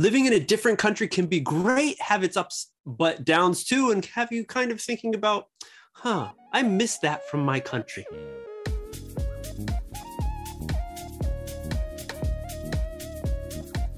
living in a different country can be great, have its ups but downs too, and have you kind of thinking about, huh, I miss that from my country.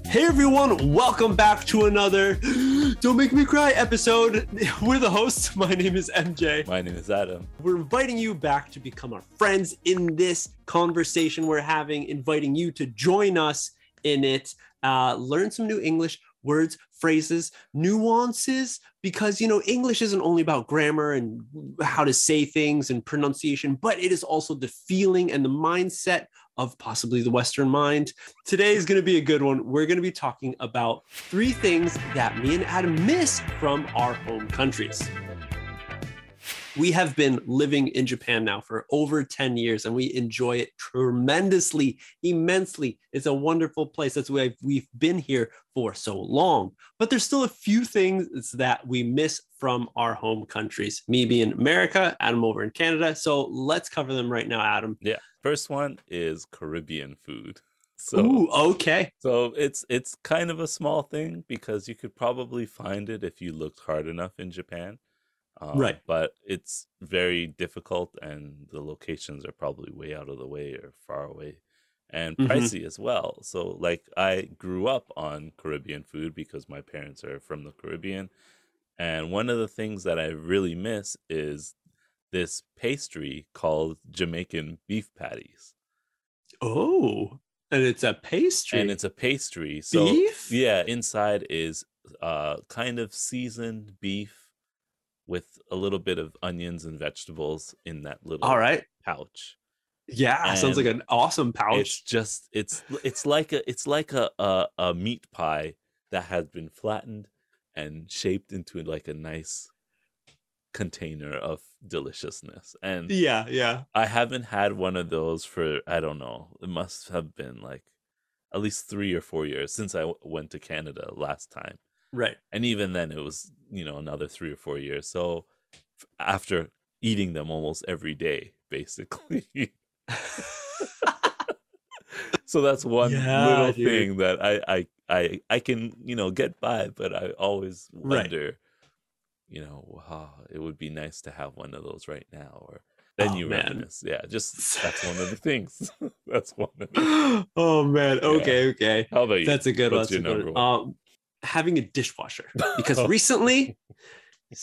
Hey everyone, welcome back to another Don't Make Me Cry episode. We're the hosts. My name is MJ. My name is Adam. We're inviting you back to become our friends in this conversation we're having, inviting you to join us in it, uh, learn some new English words, phrases, nuances, because you know English isn't only about grammar and how to say things and pronunciation, but it is also the feeling and the mindset of possibly the Western mind. Today is going to be a good one. We're going to be talking about three things that me and Adam miss from our home countries we have been living in Japan now for over 10 years and we enjoy it tremendously, immensely. It's a wonderful place. That's why we've been here for so long. But there's still a few things that we miss from our home countries. Me being America, Adam over in Canada. So let's cover them right now, Adam. Yeah. First one is Caribbean food. So, Ooh, okay. So it's it's kind of a small thing because you could probably find it if you looked hard enough in Japan. Um, right. But it's very difficult, and the locations are probably way out of the way or far away and mm-hmm. pricey as well. So, like, I grew up on Caribbean food because my parents are from the Caribbean. And one of the things that I really miss is this pastry called Jamaican beef patties. Oh, and it's a pastry. And it's a pastry. So, beef? yeah, inside is uh, kind of seasoned beef with a little bit of onions and vegetables in that little all right. pouch. Yeah and sounds like an awesome pouch. it's just it's it's like a it's like a, a, a meat pie that has been flattened and shaped into like a nice container of deliciousness. And yeah yeah. I haven't had one of those for i don't know it must have been like at least three or four years since I w- went to canada last time Right. And even then, it was, you know, another three or four years. So after eating them almost every day, basically. so that's one yeah, little dude. thing that I, I, I, I can, you know, get by, but I always wonder, right. you know, oh, it would be nice to have one of those right now. Or then oh, you man. reminisce. Yeah, just that's one of the things. that's one of the Oh man. Okay, yeah. okay. How about you? That's a good What's one. Your number one? Um, having a dishwasher because recently,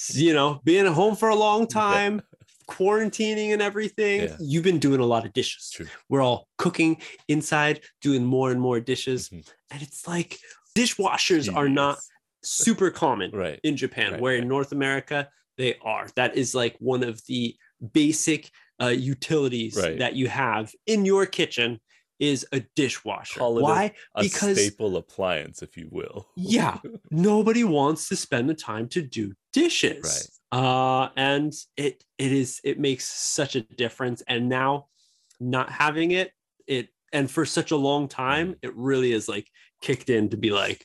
you know, being at home for a long time, quarantining and everything, yeah. you've been doing a lot of dishes. True. We're all cooking inside, doing more and more dishes. Mm-hmm. And it's like dishwashers are not super common right. in Japan, right, where right. in North America, they are. That is like one of the basic uh, utilities that you have in your kitchen is a dishwasher. Why? A, a because staple appliance, if you will. yeah, nobody wants to spend the time to do dishes. Right. Uh, and it it is it makes such a difference. And now, not having it, it and for such a long time, mm. it really is like kicked in to be like,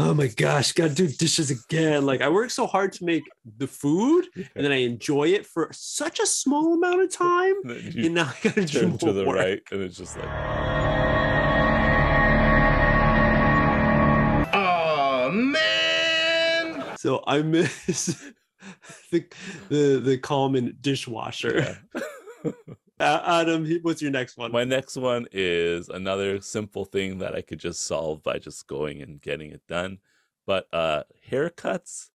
oh my gosh, gotta do dishes again. Like I work so hard to make the food and then I enjoy it for such a small amount of time. and now I gotta turn to the work. right and it's just like Oh man. So I miss the the, the common dishwasher. Yeah. Adam, what's your next one? My next one is another simple thing that I could just solve by just going and getting it done. But uh haircuts.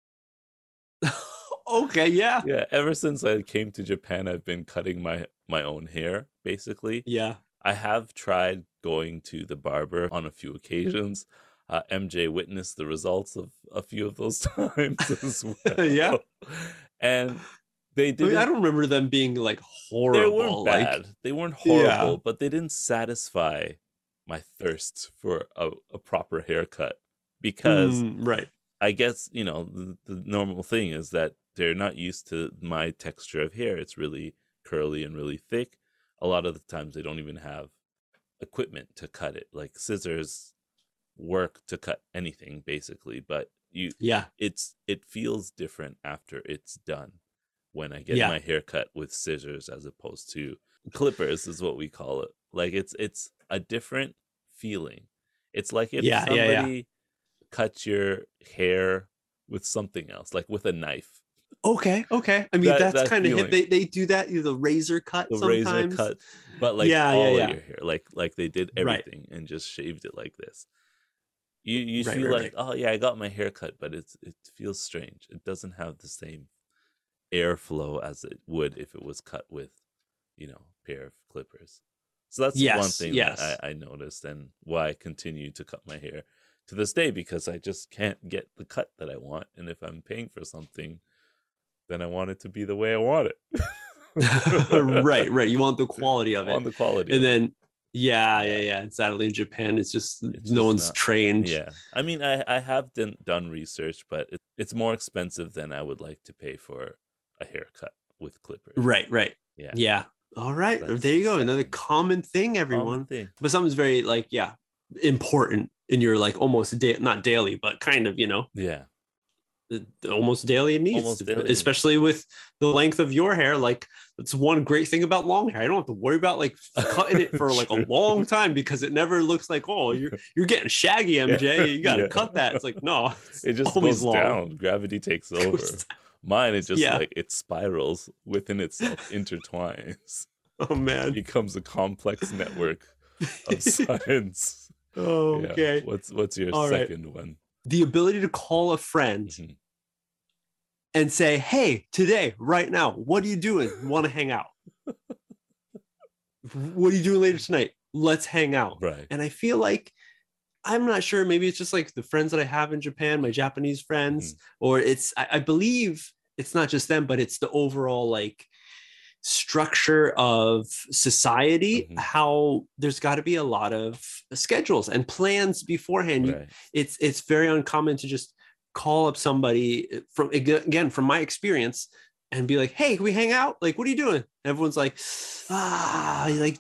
okay, yeah. Yeah, ever since I came to Japan, I've been cutting my my own hair basically. Yeah. I have tried going to the barber on a few occasions. Uh, MJ witnessed the results of a few of those times as well. yeah. And they did. I, mean, I, don't remember them being like horrible. They weren't bad. Like, they weren't horrible, yeah. but they didn't satisfy my thirst for a, a proper haircut because, mm, right? I guess you know the, the normal thing is that they're not used to my texture of hair. It's really curly and really thick. A lot of the times they don't even have equipment to cut it. Like scissors work to cut anything basically, but you yeah, it's it feels different after it's done when I get yeah. my hair cut with scissors as opposed to clippers is what we call it. Like it's it's a different feeling. It's like if yeah, somebody yeah, cut your hair with something else, like with a knife. Okay, okay. I mean, That- that's that kind of they they do that. You know, the razor cut The sometimes. razor cut, but like Yeah, yeah, all yeah. of your hair, like like they did Right. everything and just shaved it like this. You you Right, feel right, like, oh yeah, I got my hair cut, but it's it feels strange. It doesn't have the same airflow as it would if it was cut with, you know, pair of clippers. So that's one thing yes. that I, I noticed and why I continue to cut my hair to this day because I just can't get the cut that I want. And if I'm paying for something, then I want it to be the way I want it. right, right. You want the quality of it, the quality. and then yeah, yeah, Yeah. yeah. And sadly, in Japan, it's just It's no just one's not- trained. Yeah, I mean, I I have done done research, but it, it's more expensive than I would like to pay for a haircut with clippers. Right, right. Yeah. Yeah. All right. That's there you go. Another common thing, Common everyone. thing. But something's very like, yeah, important in your like almost da- not daily, but kind of, you know, Yeah. almost daily needs, Almost daily especially with the length of your hair. Like that's one great thing about long hair. I don't have to worry about like cutting it for like a long time because it never looks like, oh, you're you're getting shaggy, MJ. You gotta Yeah. cut that. It's like, no, it's It just always goes long. down. Gravity takes over. Mine, it just Yeah. like it spirals within itself, intertwines, Oh man. It becomes a complex network of science. oh, Yeah. okay. What's what's your All right. second one? The ability to call a friend Mhm. and say, Hey, today, right now, what are you doing? Want to hang out? what are you doing later tonight? Let's hang out. Right. And I feel like I'm not sure. Maybe it's just like the friends that I have in Japan, my Japanese friends, Mm-hmm. or it's, I, I believe it's not just them but it's the overall like structure of society mm-hmm. how there's got to be a lot of schedules and plans beforehand. Right. it's it's very uncommon to just call up somebody eh, from again from my experience and be like hey we hang out? Like what are you doing? And everyone's like ah like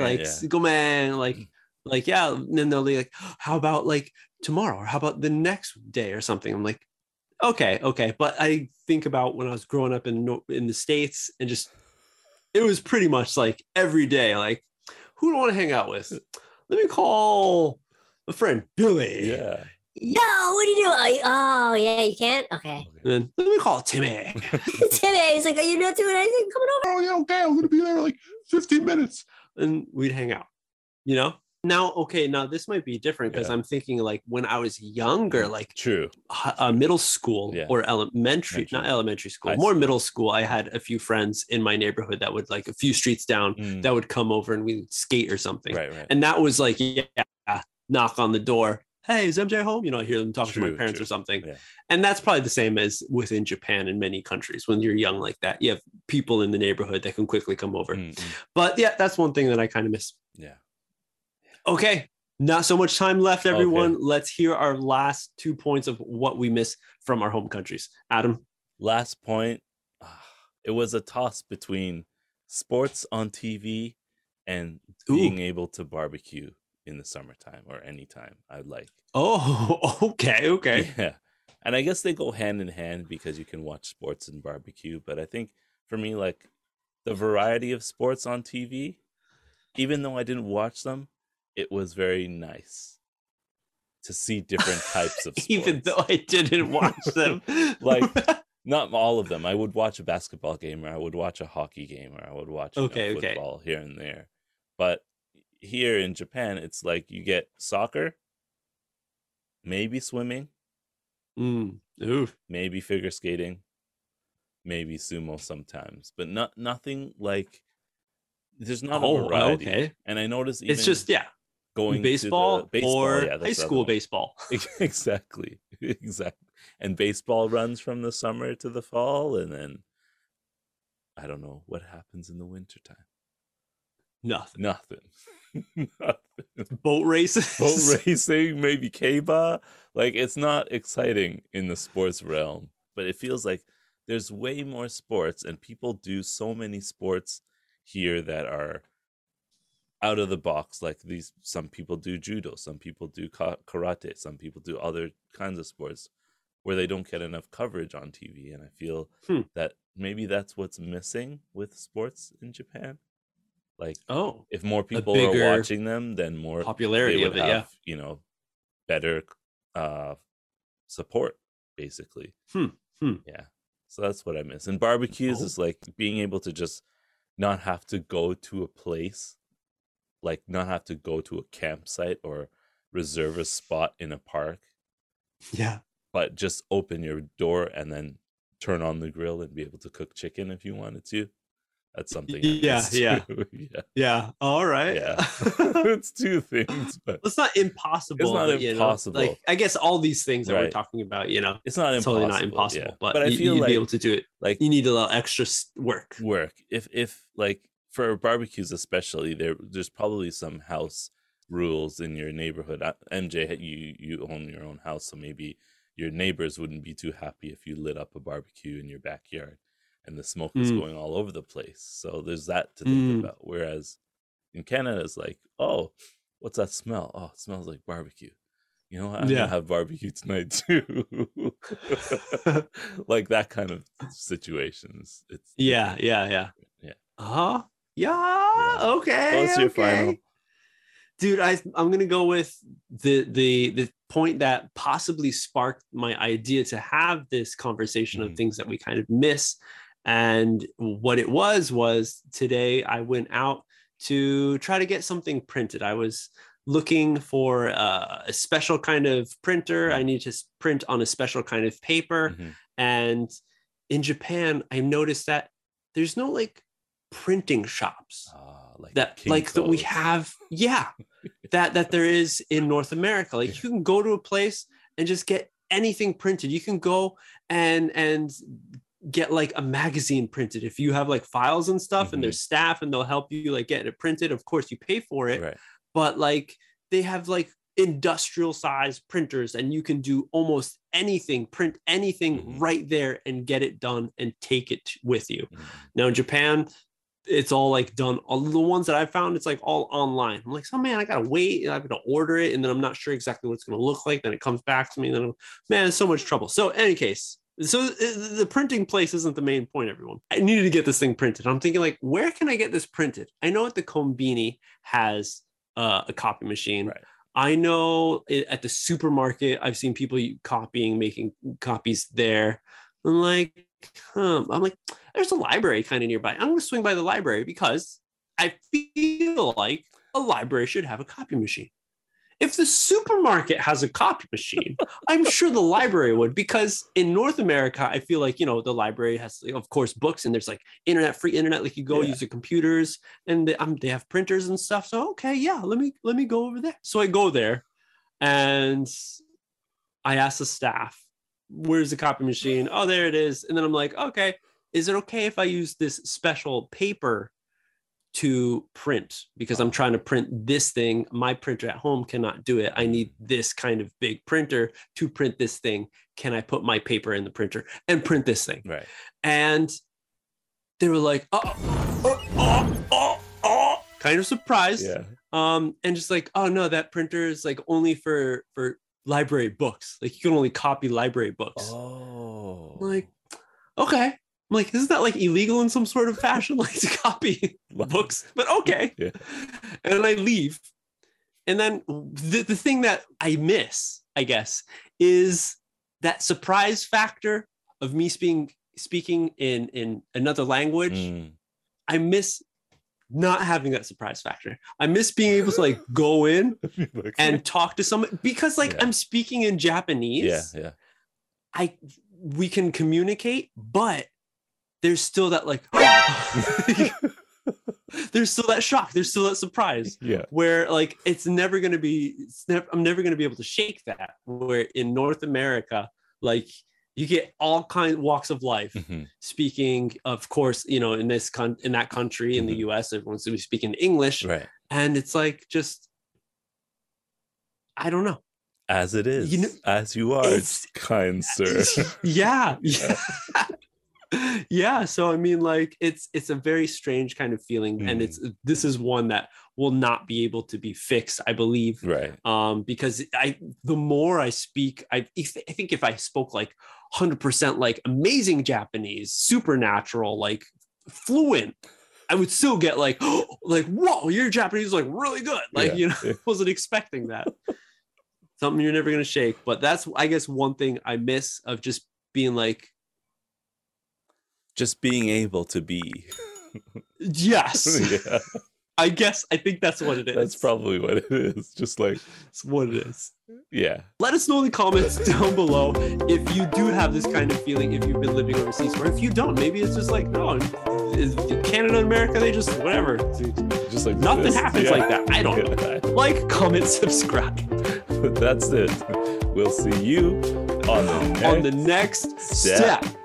yeah, like go man like like yeah. And then they'll be like how about like tomorrow? Or how about the next day or something? I'm like okay okay but i think about when i was growing up in in the states and just it was pretty much like every day like who do i want to hang out with let me call a friend billy Yeah. Yo, what do you do? Oh, I, oh, yeah, you can't? Okay. and then let me call timmy Timmy, he's like, Are you not doing anything coming over? oh yeah okay i'm gonna be there like 15 minutes and we'd hang out you know now okay now this might be different because Yeah. i'm thinking like when i was younger like True. uh, middle school Yeah. or elementary, not Elementary. school, High more school. middle school. I had a few friends in my neighborhood that would like a few streets down Mm, that would come over and we'd skate or something. right. Right. And that was like, yeah, knock on the door. Hey, is MJ home? You know, I hear them talking to my parents true. or something. Yeah. And that's probably the same as within Japan and many countries. When you're young like that, you have people in the neighborhood that can quickly come over. Mm, mm, But yeah, that's one thing that I kind of miss. yeah. Okay, not so much time left, everyone. Let's hear our last two points of what we miss from our home countries. Adam. Last point. ah, It was a toss between sports on TV and Ooh. being able to barbecue in the summertime or anytime I'd like. Oh, okay, okay. Yeah. And I guess they go hand in hand because you can watch sports and barbecue. But I think for me, like the variety of sports on TV, even though I didn't watch them, it was very nice to see different types of sports. Even though I didn't watch them, Like, Not all of them. I would watch a basketball game or I would watch a hockey game or I would watch you know, Okay, okay. football here and there. But here in Japan, it's like you get soccer, maybe swimming, Mm, oof. maybe figure skating, maybe sumo sometimes, but not nothing like. There's not a Oh, variety, okay. and I noticed even It's just yeah, going to the baseball, baseball or yeah, high that's the other school baseball. exactly, exactly. And baseball runs from the summer to the fall, and then I don't know what happens in the wintertime. Nothing. Nothing. Nothing. Boat races. boat racing, maybe keiba. Like it's not exciting in the sports realm, but it feels like there's way more sports and people do so many sports here that are out of the box like these some people do judo some people do karate some people do other kinds of sports where they don't get enough coverage on tv and i feel Hmm. that maybe that's what's missing with sports in japan Like Oh, if more people are watching them, then more popularity of it. Yeah. you know, better uh support basically. Hmm, hmm. Yeah. So that's what I miss. And barbecues Oh. is like being able to just not have to go to a place, like not have to go to a campsite or reserve a spot in a park, Yeah. but just open your door and then turn on the grill and be able to cook chicken if you wanted to. That's something. Yeah, yeah. yeah. Yeah. All right. Yeah. it's two things, but it's not impossible. It's not but, you know, impossible. like I guess all these things that we're talking about, you know, it's not it's impossible. totally not impossible. yeah. But, but I you, feel you'd like be able to do it. like You need a little extra work. work if if like for barbecues especially there there's probably some house rules in your neighborhood Uh, mj you you own your own house so maybe your neighbors wouldn't be too happy if you lit up a barbecue in your backyard and the smoke is Mm. going all over the place so there's that to think Mm. about whereas in canada it's like oh what's that smell oh it smells like barbecue you know i'm Yeah. gonna have barbecue tonight too like that kind of situations it's Yeah, yeah, yeah. Yeah. Uh-huh. Yeah. Yeah. Okay. What's your okay. final? Dude, I I'm gonna go with the the the point that possibly sparked my idea to have this conversation of Mhm. things that we kind of miss. And what it was was today I went out to try to get something printed. I was looking for uh, a special kind of printer. I need to print on a special kind of paper. Mhm. And in Japan, I noticed that there's no like printing shops Ah, like that like that we have. Yeah, that that there is in North America. Like Yeah. you can go to a place and just get anything printed. You can go and and get like a magazine printed if you have like files and stuff and Mhm. there's staff and they'll help you like get it printed of course you pay for it right. but like they have like industrial size printers and you can do almost anything print anything Mhm. right there and get it done and take it with you Mhm. now in japan it's all like done all the ones that i found it's like all online. I'm like oh man i gotta wait and i'm gonna order it and then i'm not sure exactly what it's gonna look like then it comes back to me and then I'm, man it's so much trouble. So any case so uh, the printing place isn't the main point everyone. I needed to get this thing printed. I'm thinking like where can i get this printed? I know at the combini has uh, a copy machine. Right. i know it, at the supermarket i've seen people copying making copies there. I'm like huh. i'm like there's a library kind of nearby i'm going to swing by the library because i feel like a library should have a copy machine if the supermarket has a copy machine i'm sure the library would because in north america i feel like you know the library has of course books and there's like internet free internet like you go Yeah. use the computers and they, um, they have printers and stuff so okay yeah let me let me go over there so i go there and i ask the staff where's the copy machine? Oh there it is. And then i'm like okay is it okay if i use this special paper to print? Because i'm trying to print this thing. My printer at home cannot do it. I need this kind of big printer to print this thing. Can i put my paper in the printer and print this thing? Right. and they were like oh oh oh oh, oh kind of surprised. Yeah. um and just like oh no that printer is like only for for library books. Like you can only copy library books. Oh. I'm like okay. I'm like isn't that like illegal in some sort of fashion like to copy books? But okay. Yeah. and i leave. And then the, the thing that i miss i guess is that surprise factor of me speaking speaking in in another language. Mm. i miss not having that surprise factor i miss being able to like go in and talk to someone because like Yeah. i'm speaking in japanese yeah, yeah. I we can communicate, but there's still that like there's still that shock, there's still that surprise Yeah. where like it's never gonna be it's never, I'm never gonna be able to shake that. Where in North America, like you get all kind walks of life Mhm. speaking, of course, you know, in this con in that country, in the Mhm. US, everyone's gonna be speaking English, Right. and it's like just I don't know. As it is. You know- as you are, It's- kind sir. yeah yeah yeah so i mean like it's it's a very strange kind of feeling and Mm. it's this is one that will not be able to be fixed i believe right. um because i the more i speak i if- i think if i spoke like 100% like amazing japanese supernatural like fluent I would still get like, like, whoa, your Japanese is like really good. Like, Yeah. you know, wasn't expecting that. Something you're never gonna shake. But that's I guess one thing I miss of just being like, Just being able to be. yes. yeah, I guess I think that's what it is. that's probably what it is. Just like, That's what it is. yeah. Let us know in the comments down below if you do have this kind of feeling if you've been living overseas, or if you don't. Maybe it's just like no, Canada and America they just whatever. Just like Nothing this. happens Yeah. like that. I don't know. Like, comment, subscribe That's it. We'll see you on the next on the next step. step.